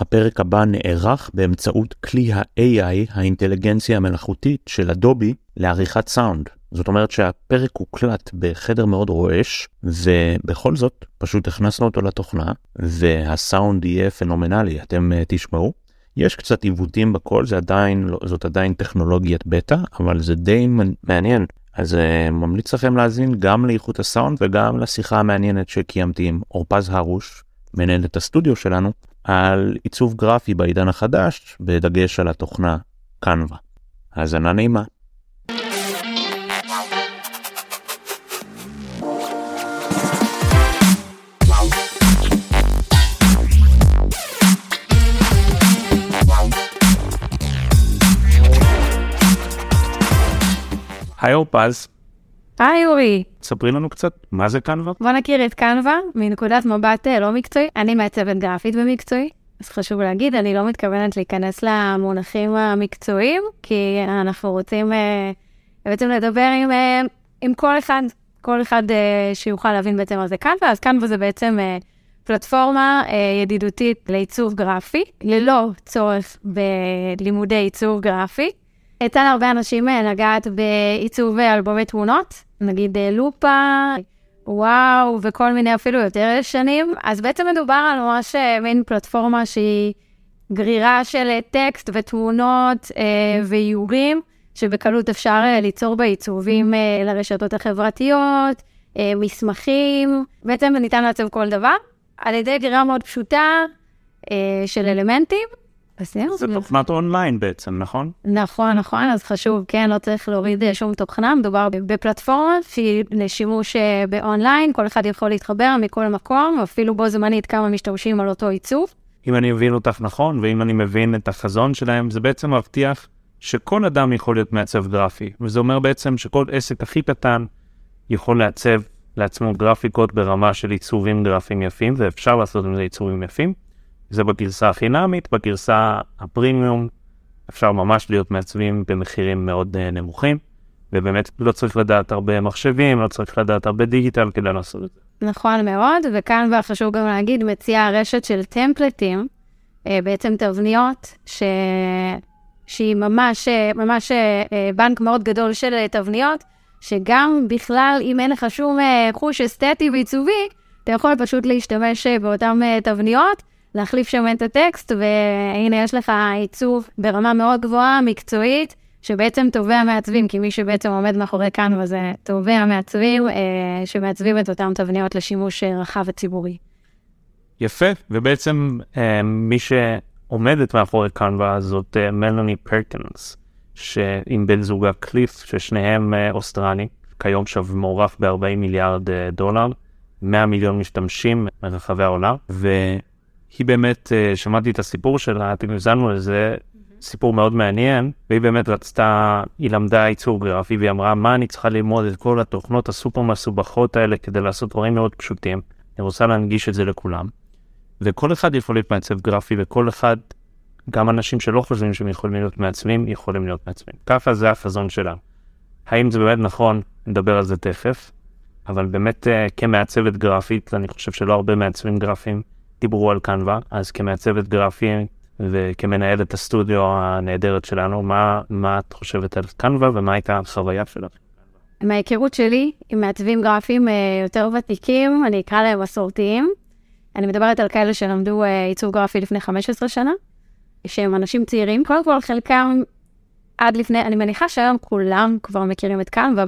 הפרק הבא נערך באמצעות כלי ה-AI, האינטליגנציה המלאכותית של אדובי, לעריכת סאונד. זאת אומרת שהפרק הוקלט בחדר מאוד רועש, ובכל זאת פשוט הכנסנו אותו לתוכנה, והסאונד יהיה פנומנלי, אתם uh, תשמעו. יש קצת עיוותים בכל, זה עדיין, לא, זאת עדיין טכנולוגיית בטא, אבל זה די מעניין. אז uh, ממליץ לכם להאזין גם לאיכות הסאונד וגם לשיחה המעניינת שקיימתי עם אורפז הרוש, מנהלת הסטודיו שלנו, על עיצוב גרפי בעידן החדש, בדגש על התוכנה קנווה. האזנה נעימה. היי אורפז. היי אורי. ספרי לנו קצת, מה זה קנווה? בוא נכיר את קנווה מנקודת מבט אה, לא מקצועי. אני מעצבת גרפית במקצועי, אז חשוב להגיד, אני לא מתכוונת להיכנס למונחים המקצועיים, כי אנחנו רוצים אה, בעצם לדבר עם, אה, עם כל אחד, כל אחד שיוכל להבין בעצם מה זה קנווה, אז קנווה זה בעצם פלטפורמה ידידותית לעיצוב גרפי, ללא צורך בלימודי עיצוב גרפי. יצא להרבה אנשים לגעת בעיצוב אלבומי תמונות, נגיד אה, לופה, וואו, וכל מיני אפילו יותר שנים. אז בעצם מדובר על ממש אה, מין פלטפורמה שהיא גרירה של אה, טקסט ותמונות אה, ואיורים, שבקלות אפשר אה, ליצור בעיצובים אה, לרשתות החברתיות, אה, מסמכים, בעצם ניתן לעצב כל דבר, על ידי גרירה מאוד פשוטה אה, של אלמנטים. וזהו. זה תוכנת אונליין בעצם, נכון? נכון, נכון, אז חשוב, כן, לא צריך להוריד אה, שום תוכנה, מדובר בפלטפורמה שהיא לשימוש אה, באונליין, כל אחד יכול להתחבר מכל מקום, אפילו בו זמנית כמה משתמשים על אותו עיצוב. אם אני מבין אותך נכון, ואם אני מבין את החזון שלהם, זה בעצם מבטיח שכל אדם יכול להיות מעצב גרפי, וזה אומר בעצם שכל עסק הכי קטן יכול לעצב לעצמו גרפיקות ברמה של עיצובים גרפיים יפים, ואפשר לעשות עם זה עיצובים יפים. זה בגרסה החינמית, בגרסה הפרימיום אפשר ממש להיות מעצבים במחירים מאוד uh, נמוכים, ובאמת לא צריך לדעת הרבה מחשבים, לא צריך לדעת הרבה דיגיטל כדי לעשות את זה. נכון מאוד, וכאן חשוב גם להגיד, מציעה רשת של טמפלטים, uh, בעצם תבניות, ש... שהיא ממש, uh, ממש בנק מאוד גדול של תבניות, שגם בכלל, אם אין לך שום חוש אסתטי ועיצובי, אתה יכול פשוט להשתמש באותן תבניות, להחליף שם את הטקסט, והנה יש לך עיצוב ברמה מאוד גבוהה, מקצועית, שבעצם תובע מעצבים, כי מי שבעצם עומד מאחורי כאן וזה תובע מעצבים, אה, שמעצבים את אותן תבניות לשימוש אה, רחב וציבורי. יפה, ובעצם אה, מי שעומדת מאחורי קנווה זאת אה, מלוני פרקינס, שעם בן זוגה קליף, ששניהם אה, אוסטרני, כיום שב מוערך ב-40 מיליארד אה, דולר, 100 מיליון משתמשים מרחבי העולם, ו... היא באמת, אה, שמעתי את הסיפור שלה, אתם האזנו לזה, סיפור מאוד מעניין, והיא באמת רצתה, היא למדה ייצור גרפי, והיא אמרה, מה אני צריכה ללמוד את כל התוכנות הסופר מסובכות האלה כדי לעשות דברים מאוד פשוטים. אני רוצה להנגיש את זה לכולם. וכל אחד יכול להיות מעצב גרפי, וכל אחד, גם אנשים שלא חושבים שהם יכולים להיות מעצבים, יכולים להיות מעצבים. ככה זה החזון שלה. האם זה באמת נכון? נדבר על זה תכף. אבל באמת, אה, כמעצבת גרפית, אני חושב שלא הרבה מעצבים גרפיים דיברו על קנווה, אז כמעצבת גרפי וכמנהלת הסטודיו הנהדרת שלנו, מה, מה את חושבת על קנווה ומה הייתה החוויה שלך? מההיכרות שלי עם מעצבים גרפיים אה, יותר ותיקים, אני אקרא להם מסורתיים. אני מדברת על כאלה שלמדו אה, עיצוב גרפי לפני 15 שנה, שהם אנשים צעירים. קודם כל, חלקם עד לפני, אני מניחה שהיום כולם כבר מכירים את קנווה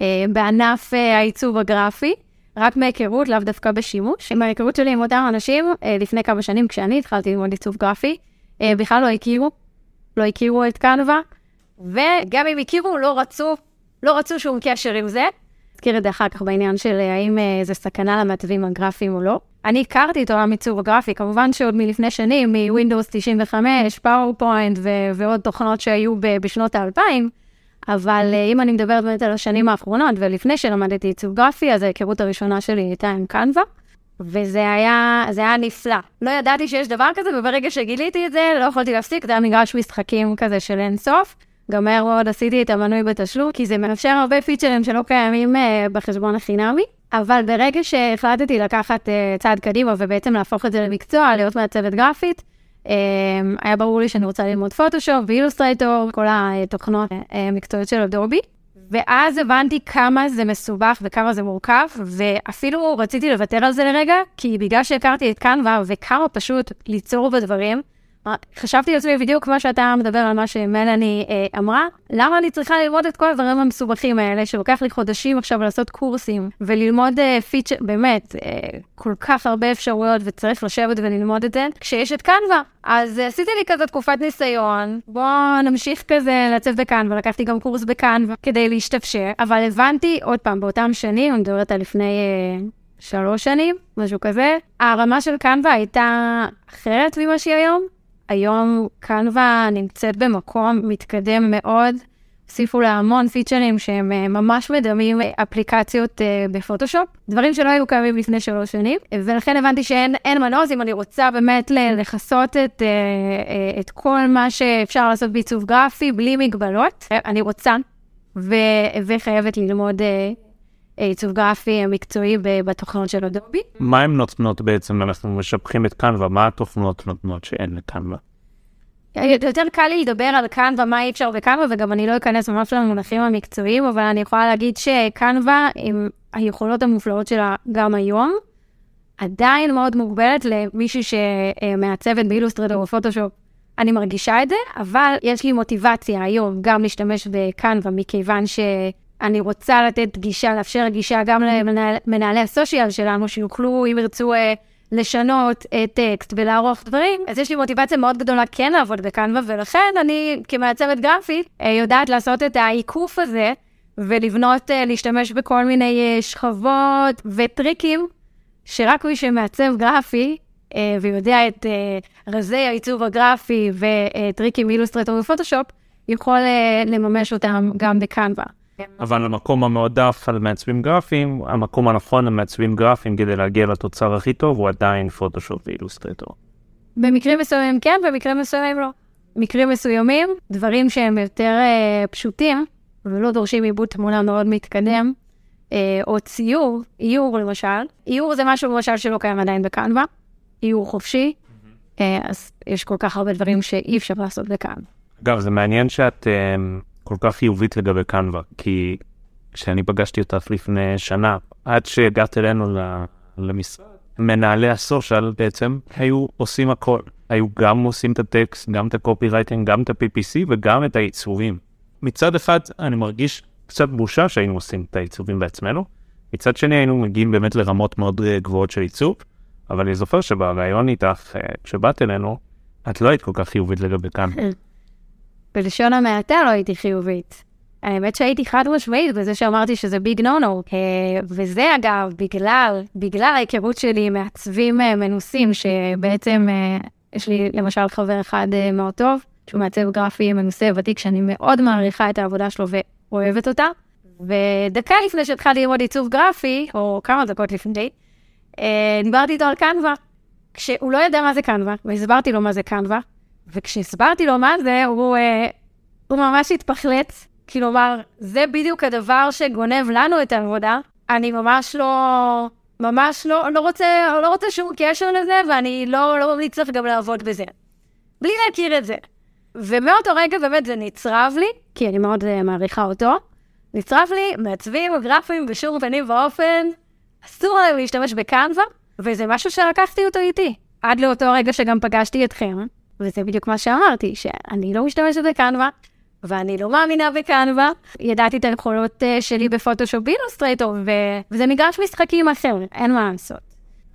אה, בענף העיצוב הגרפי. רק מהיכרות, לאו דווקא בשימוש. מההיכרות שלי עם אותם אנשים, אה, לפני כמה שנים, כשאני התחלתי ללמוד עיצוב גרפי, אה, בכלל לא הכירו, לא הכירו את קנווה, וגם אם הכירו, לא רצו, לא רצו שום קשר עם זה. נזכיר את זה אחר כך בעניין של אה, האם זה סכנה למעצבים הגרפיים או לא. אני הכרתי את עולם עיצוב הגרפי, כמובן שעוד מלפני שנים, מ Windows 95, PowerPoint ועוד תוכנות שהיו בשנות האלפיים, אבל אה, אם אני מדברת באמת על השנים האחרונות, ולפני שלמדתי עיצוב גרפי, אז ההיכרות הראשונה שלי הייתה עם קנווה, וזה היה, היה נפלא. לא ידעתי שיש דבר כזה, וברגע שגיליתי את זה, לא יכולתי להפסיק, זה היה מגרש משחקים כזה של אין סוף. גם מהר מאוד עשיתי את המנוי בתשלום, כי זה מאפשר הרבה פיצ'רים שלא קיימים uh, בחשבון החינמי. אבל ברגע שהחלטתי לקחת uh, צעד קדימה ובעצם להפוך את זה למקצוע, להיות מעצבת גרפית, היה ברור לי שאני רוצה ללמוד פוטושופ ואילוסטרייטור, כל התוכנות המקצועיות של אדובי. ואז הבנתי כמה זה מסובך וכמה זה מורכב, ואפילו רציתי לוותר על זה לרגע, כי בגלל שהכרתי את קנווה וכמה פשוט ליצור בדברים, חשבתי לעצמי בדיוק כמו שאתה מדבר על מה שמלאני אה, אמרה, למה אני צריכה ללמוד את כל הדברים המסובכים האלה, שלוקח לי חודשים עכשיו לעשות קורסים, וללמוד אה, פיצ'ר, באמת, אה, כל כך הרבה אפשרויות, וצריך לשבת וללמוד את זה, כשיש את קנווה. אז אה, עשיתי לי כזה תקופת ניסיון, בואו נמשיך כזה לצאת בקנווה, לקחתי גם קורס בקנווה כדי להשתפשר, אבל הבנתי, עוד פעם, באותם שנים, אני מדברת על לפני... אה, שלוש שנים, משהו כזה. הרמה של קנווה הייתה אחרת ממה שהיא היום. היום קנווה נמצאת במקום מתקדם מאוד. הוסיפו לה המון פיצ'רים שהם אה, ממש מדמים אפליקציות uh, בפוטושופ, דברים שלא היו קיימים לפני שלוש שנים, ולכן הבנתי שאין מנוז אם אני רוצה באמת לכסות את, את כל מה שאפשר לעשות בעיצוב גרפי בלי מגבלות. אני רוצה ו, וחייבת ללמוד עיצוב גרפי מקצועי בתוכנות של אדובי. מה הן נותנות בעצם? אנחנו משבחים את קנווה, מה התוכנות נותנות שאין לקנווה? יותר קל לי לדבר על קנווה, מה אי אפשר בקנווה, וגם אני לא אכנס ממש למונחים המקצועיים, אבל אני יכולה להגיד שקנווה, עם היכולות המופלאות שלה גם היום, עדיין מאוד מוגבלת למישהי שמעצבת באילוסטרדור או פוטושופ. אני מרגישה את זה, אבל יש לי מוטיבציה היום גם להשתמש בקנווה, מכיוון ש... אני רוצה לתת גישה, לאפשר גישה גם למנהלי הסושיאל שלנו, שיוכלו, אם ירצו אה, לשנות אה, טקסט ולערוך דברים, אז יש לי מוטיבציה מאוד גדולה כן לעבוד בקנווה, ולכן אני כמעצבת גרפית אה, יודעת לעשות את העיקוף הזה, ולבנות, להשתמש בכל מיני שכבות וטריקים, שרק מי שמעצב גרפי, ויודע את רזי העיצוב הגרפי וטריקים מאילוסטרטור ופוטושופ, יכול לממש אותם גם בקנווה. אבל המקום המועדף על מעצבים גרפיים, המקום הנכון למעצבים גרפיים כדי להגיע לתוצר הכי טוב הוא עדיין פוטושופ ואילוסטרטור. במקרים מסוימים כן, במקרים מסוימים לא. מקרים מסוימים, דברים שהם יותר אה, פשוטים ולא דורשים עיבוד תמונה מאוד מתקדם, אה, או ציור, איור למשל. איור זה משהו למשל שלא קיים עדיין בקנווה, איור חופשי, mm-hmm. אה, אז יש כל כך הרבה דברים שאי אפשר לעשות בקנווה. אגב, זה מעניין שאת... אה... כל כך חיובית לגבי קנווה, כי כשאני פגשתי אותך לפני שנה, עד שהגעת אלינו למשרד, מנהלי הסושיאל בעצם היו עושים הכל. היו גם עושים את הטקסט, גם את הקופי רייטינג, גם את ה-PPC וגם את העיצובים. מצד אחד, אני מרגיש קצת בושה שהיינו עושים את העיצובים בעצמנו, מצד שני היינו מגיעים באמת לרמות מאוד אה, גבוהות של עיצוב, אבל אני זוכר שבריאיון איתך, אה, כשבאת אלינו, את לא היית כל כך חיובית לגבי כאן. בלשון המעטה לא הייתי חיובית. האמת שהייתי חד משמעית בזה שאמרתי שזה ביג נו נו. וזה אגב, בגלל, בגלל ההיכרות שלי עם מעצבים אה, מנוסים, שבעצם אה, יש לי למשל חבר אחד אה, מאוד טוב, שהוא מעצב גרפי מנוסה ותיק, שאני מאוד מעריכה את העבודה שלו ואוהבת אותה. ודקה לפני שהתחלתי ללמוד עיצוב גרפי, או כמה דקות לפני, דיברתי איתו על קנווה. כשהוא לא ידע מה זה קנווה, והסברתי לו מה זה קנווה, וכשהסברתי לו מה זה, הוא, אה, הוא ממש התפחלץ. כלומר, זה בדיוק הדבר שגונב לנו את העבודה. אני ממש לא, ממש לא, לא רוצה, לא רוצה שום קשר לזה, ואני לא, לא ממליץ גם לעבוד בזה. בלי להכיר את זה. ומאותו רגע באמת זה נצרב לי, כי אני מאוד uh, מעריכה אותו. נצרב לי, מעצבים גרפיים בשום פנים ואופן, אסור להם להשתמש בקנווה, וזה משהו שלקחתי אותו איתי. עד לאותו רגע שגם פגשתי אתכם, וזה בדיוק מה שאמרתי, שאני לא משתמשת בקנווה, ואני לא מאמינה בקנווה. ידעתי את היכולות uh, שלי בפוטושופ באילוסטרייטור, ו... וזה מגרש משחקים אחר, אין מה לעשות.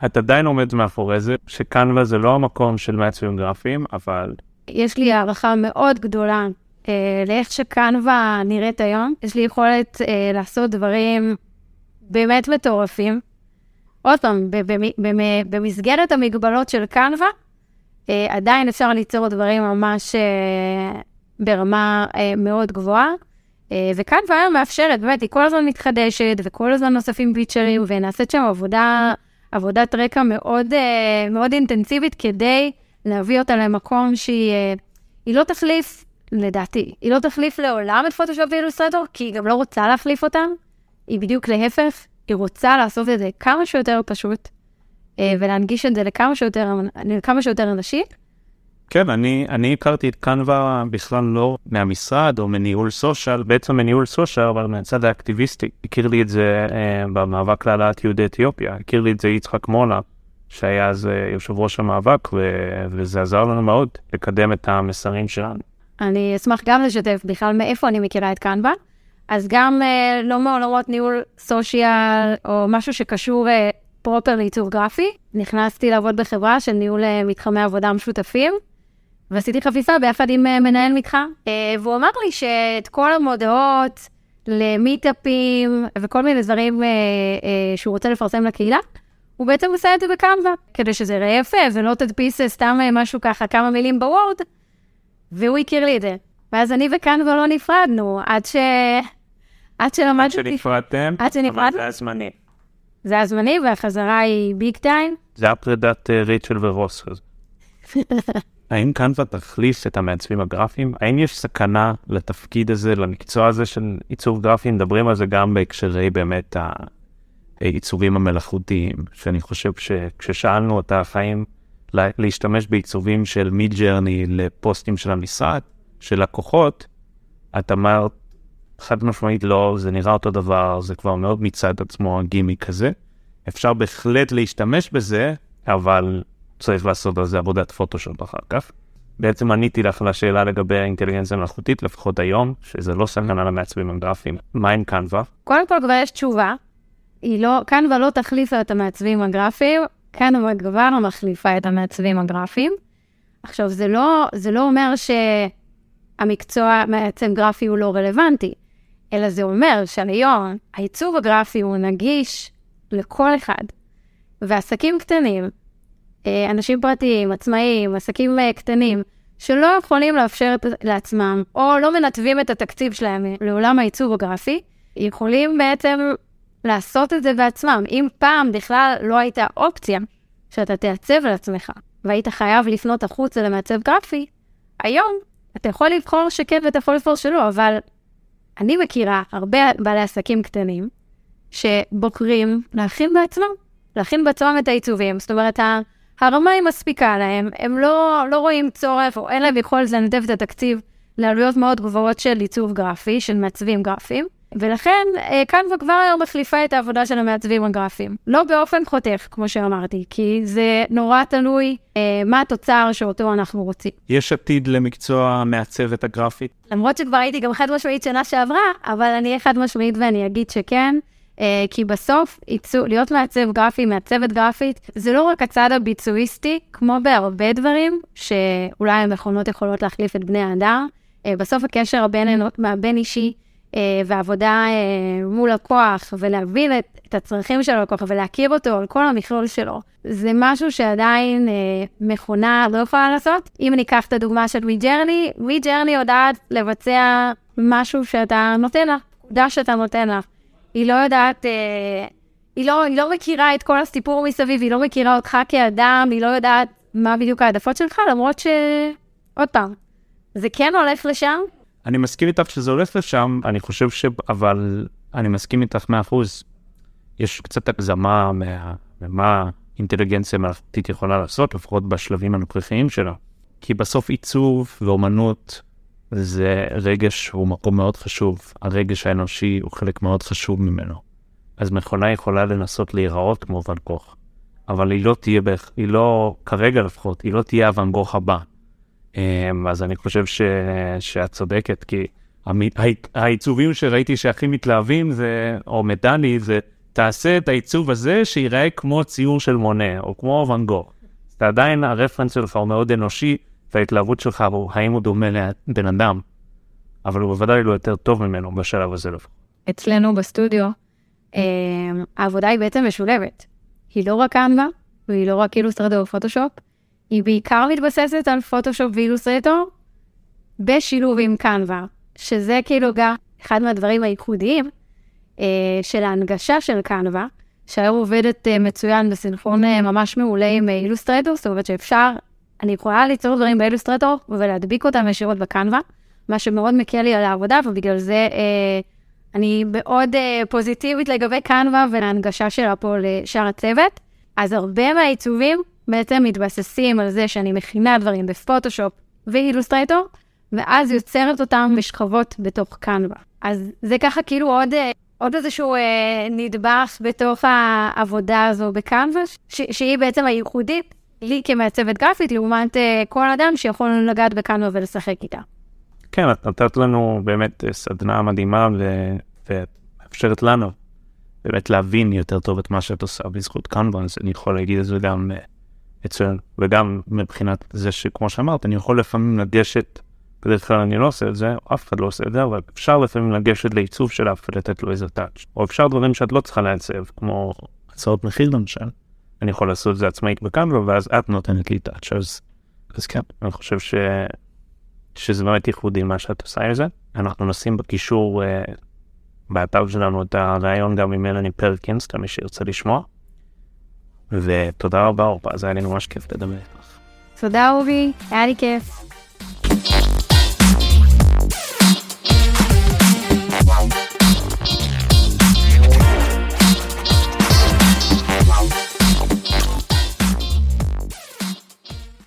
את עדיין עומדת מאחורי זה, שקנווה זה לא המקום של מעצבים גרפיים, אבל... יש לי הערכה מאוד גדולה uh, לאיך שקנווה נראית היום. יש לי יכולת uh, לעשות דברים באמת מטורפים. עוד פעם, במסגרת המגבלות של קנווה, אה, עדיין אפשר ליצור דברים ממש אה, ברמה אה, מאוד גבוהה. וכאן כבר מאפשרת, באמת, היא כל הזמן מתחדשת, וכל הזמן נוספים פיצ'רים, ונעשית שם עבודה, עבודת רקע מאוד, מאוד אינטנסיבית כדי להביא אותה למקום שהיא לא תחליף, לדעתי, היא לא תחליף לעולם את פוטושופ ואילוסטרטור, כי היא גם לא רוצה להחליף אותם, היא בדיוק להפך, היא רוצה לעשות את זה כמה שיותר פשוט, אה, ולהנגיש את זה לכמה שיותר, לכמה שיותר אנשים, כן, אני, אני הכרתי את קנווה בכלל לא מהמשרד או מניהול סושיאל, בעצם מניהול סושיאל, אבל מהצד האקטיביסטי. הכיר לי את זה אה, במאבק להעלאת יהודי אתיופיה, הכיר לי את זה יצחק מולה, שהיה אז אה, יושב ראש המאבק, ו, וזה עזר לנו מאוד לקדם את המסרים שלנו. אני אשמח גם לשתף בכלל מאיפה אני מכירה את קנווה. אז גם אה, לא מעולמות ניהול סושיאל או משהו שקשור אה, פרופר לעיצוב גרפי, נכנסתי לעבוד בחברה של ניהול אה, מתחמי עבודה משותפים, ועשיתי חפיפה ביחד עם אה, מנהל מתחם, אה, והוא אמר לי שאת כל המודעות למיטאפים וכל מיני דברים שהוא רוצה לפרסם לקהילה, הוא בעצם עושה את זה בקמבה, כדי שזה יראה יפה ולא תדפיס סתם משהו ככה, כמה מילים בוורד, והוא הכיר לי את זה. ואז אני וקנבה לא נפרדנו, עד ש... עד שלמדתי... עד שנפרדתם, עד שנפרדנו. אבל זה היה זמני. זה היה זמני, והחזרה היא ביג טיים. זה היה פרידת אה, ריצ'ל ורוס. כזה. האם קנווה תחליף את המעצבים הגרפיים? האם יש סכנה לתפקיד הזה, למקצוע הזה של עיצוב גרפי? מדברים על זה גם בהקשרי באמת העיצובים המלאכותיים, שאני חושב שכששאלנו אותך האם לה- להשתמש בעיצובים של מיד ג'רני לפוסטים של המשרד, של לקוחות, את אמרת חד משמעית לא, זה נראה אותו דבר, זה כבר מאוד מצד עצמו הגימיק הזה. אפשר בהחלט להשתמש בזה, אבל צריך לעשות על זה עבודת פוטושופ אחר כך. בעצם עניתי לך לשאלה לגבי האינטליגנציה המלאכותית, לפחות היום, שזה לא סכנה למעצבים הגרפיים. מה עם קנווה? קודם כל כבר יש תשובה. היא לא, קנבה לא תחליפה את המעצבים הגרפיים, קנבה כבר מחליפה את המעצבים הגרפיים. עכשיו, זה לא, זה לא אומר שהמקצוע מעצב גרפי הוא לא רלוונטי, אלא זה אומר שהיום העיצוב הגרפי הוא נגיש לכל אחד. ועסקים קטנים, אה, אנשים פרטיים, עצמאים, עסקים אה, קטנים, שלא יכולים לאפשר את- לעצמם, או לא מנתבים את התקציב שלהם לעולם העיצוב הגרפי, יכולים בעצם לעשות את זה בעצמם. אם פעם בכלל לא הייתה אופציה שאתה תעצב לעצמך, והיית חייב לפנות החוצה למעצב גרפי, היום אתה יכול לבחור שכן ואתה יכול לבחור שלא, אבל אני מכירה הרבה בעלי עסקים קטנים שבוחרים להכין בעצמם, להכין בעצמם את העיצובים. זאת אומרת, הרמה היא מספיקה להם, הם לא, לא רואים צורך או אין להם יכולת לנדב את התקציב לעלויות מאוד גבוהות של עיצוב גרפי, של מעצבים גרפיים, ולכן אה, קנבה כבר היום מחליפה את העבודה של המעצבים הגרפיים. לא באופן חותך, כמו שאמרתי, כי זה נורא תלוי אה, מה התוצר שאותו אנחנו רוצים. יש עתיד למקצוע המעצבת הגרפית? למרות שכבר הייתי גם חד משמעית שנה שעברה, אבל אני אהיה חד משמעית ואני אגיד שכן, אה, כי בסוף ייצוא, להיות מעצב גרפי, מעצבת גרפית, זה לא רק הצד הביצועיסטי, כמו בהרבה דברים, שאולי המכונות יכולות להחליף את בני האדם, אה, בסוף הקשר הבין, אה, והעבודה אה, מול לקוח, ולהבין את, את הצרכים של הלקוח ולהכיר אותו על כל המכלול שלו, זה משהו שעדיין אה, מכונה לא יכולה לעשות. אם ניקח את הדוגמה של WeJourney, WeJourney יודעת לבצע משהו שאתה נותן לה, פקודה שאתה נותן לה. היא לא יודעת, היא, לא, היא לא מכירה את כל הסיפור מסביב, היא לא מכירה אותך כאדם, היא לא יודעת מה בדיוק העדפות שלך, למרות ש... עוד פעם, זה כן הולך לשם, אני מסכים איתך שזה הולך לשם, אני חושב ש... אבל אני מסכים איתך מאה אחוז. יש קצת הגזמה מה... ממה אינטליגנציה מלאכותית יכולה לעשות, לפחות בשלבים הנוכחיים שלה. כי בסוף עיצוב ואומנות זה רגש הוא מקום מאוד חשוב. הרגש האנושי הוא חלק מאוד חשוב ממנו. אז מכונה יכולה לנסות להיראות כמו ואן גוך, אבל היא לא תהיה, בערך, היא לא, כרגע לפחות, היא לא תהיה הוואן גוך הבא. אמ, אז אני חושב ש... שאת צודקת, כי המ- העי- העיצובים שראיתי שהכי מתלהבים זה, או מדני, זה תעשה את העיצוב הזה שיראה כמו ציור של מונה, או כמו ואן גוך. זה עדיין הרפרנס שלך הוא מאוד אנושי, וההתלהבות שלך הוא האם הוא דומה לבן אדם, אבל הוא בוודאי לא יותר טוב ממנו בשלב הזה. אצלנו בסטודיו, אה, העבודה היא בעצם משולבת. היא לא רק קנבה, והיא לא רק אילוסטרטור ופוטושופ, היא בעיקר מתבססת על פוטושופ ואילוסטרטור, בשילוב עם קנבה, שזה כאילו גם אחד מהדברים הייחודיים אה, של ההנגשה של קנבה, שהיום עובדת אה, מצוין בסנכרון אה, ממש מעולה עם אה, אילוסטרטור, זאת אומרת שאפשר, אני יכולה ליצור דברים באילוסטרטור ולהדביק אותם ישירות בקנבה, מה שמאוד מקל לי על העבודה, ובגלל זה אה, אני מאוד אה, פוזיטיבית לגבי קנבה ולהנגשה שלה פה לשאר הצוות. אז הרבה מהעיצובים בעצם מתבססים על זה שאני מכינה דברים בפוטושופ ואילוסטרייטור, ואז יוצרת אותם בשכבות בתוך קנווה. אז זה ככה כאילו עוד, אה, עוד איזשהו אה, נדבך בתוך העבודה הזו בקנווה, שהיא בעצם הייחודית לי כמעצבת גרפית, לעומת אה, כל אדם שיכול לגעת בקנווה ולשחק איתה. כן, את נתת לנו באמת אה, סדנה מדהימה ומאפשרת לנו באמת להבין יותר טוב את מה שאת עושה בזכות קנווה, אז אני יכול להגיד את זה גם אצלנו, וגם מבחינת זה שכמו שאמרת, אני יכול לפעמים לגשת בדרך כלל אני לא עושה את זה, אף אחד לא עושה את זה, אבל אפשר לפעמים לגשת לעיצוב של אף ולתת לו איזה טאץ'. או אפשר דברים שאת לא צריכה לעצב, כמו הצעות מחיר למשל. אני יכול לעשות את זה עצמאית בקנבה, ואז את נותנת לי טאץ'. אז, אז כן, אני חושב ש... שזה באמת ייחודי מה שאת עושה עם זה. אנחנו נשים בקישור uh, באתר שלנו את הרעיון גם עם מלאני פרקינס, למי שירצה לשמוע. ותודה רבה, אורפה, זה היה לי ממש כיף לדבר איתך. תודה, אובי, היה לי כיף.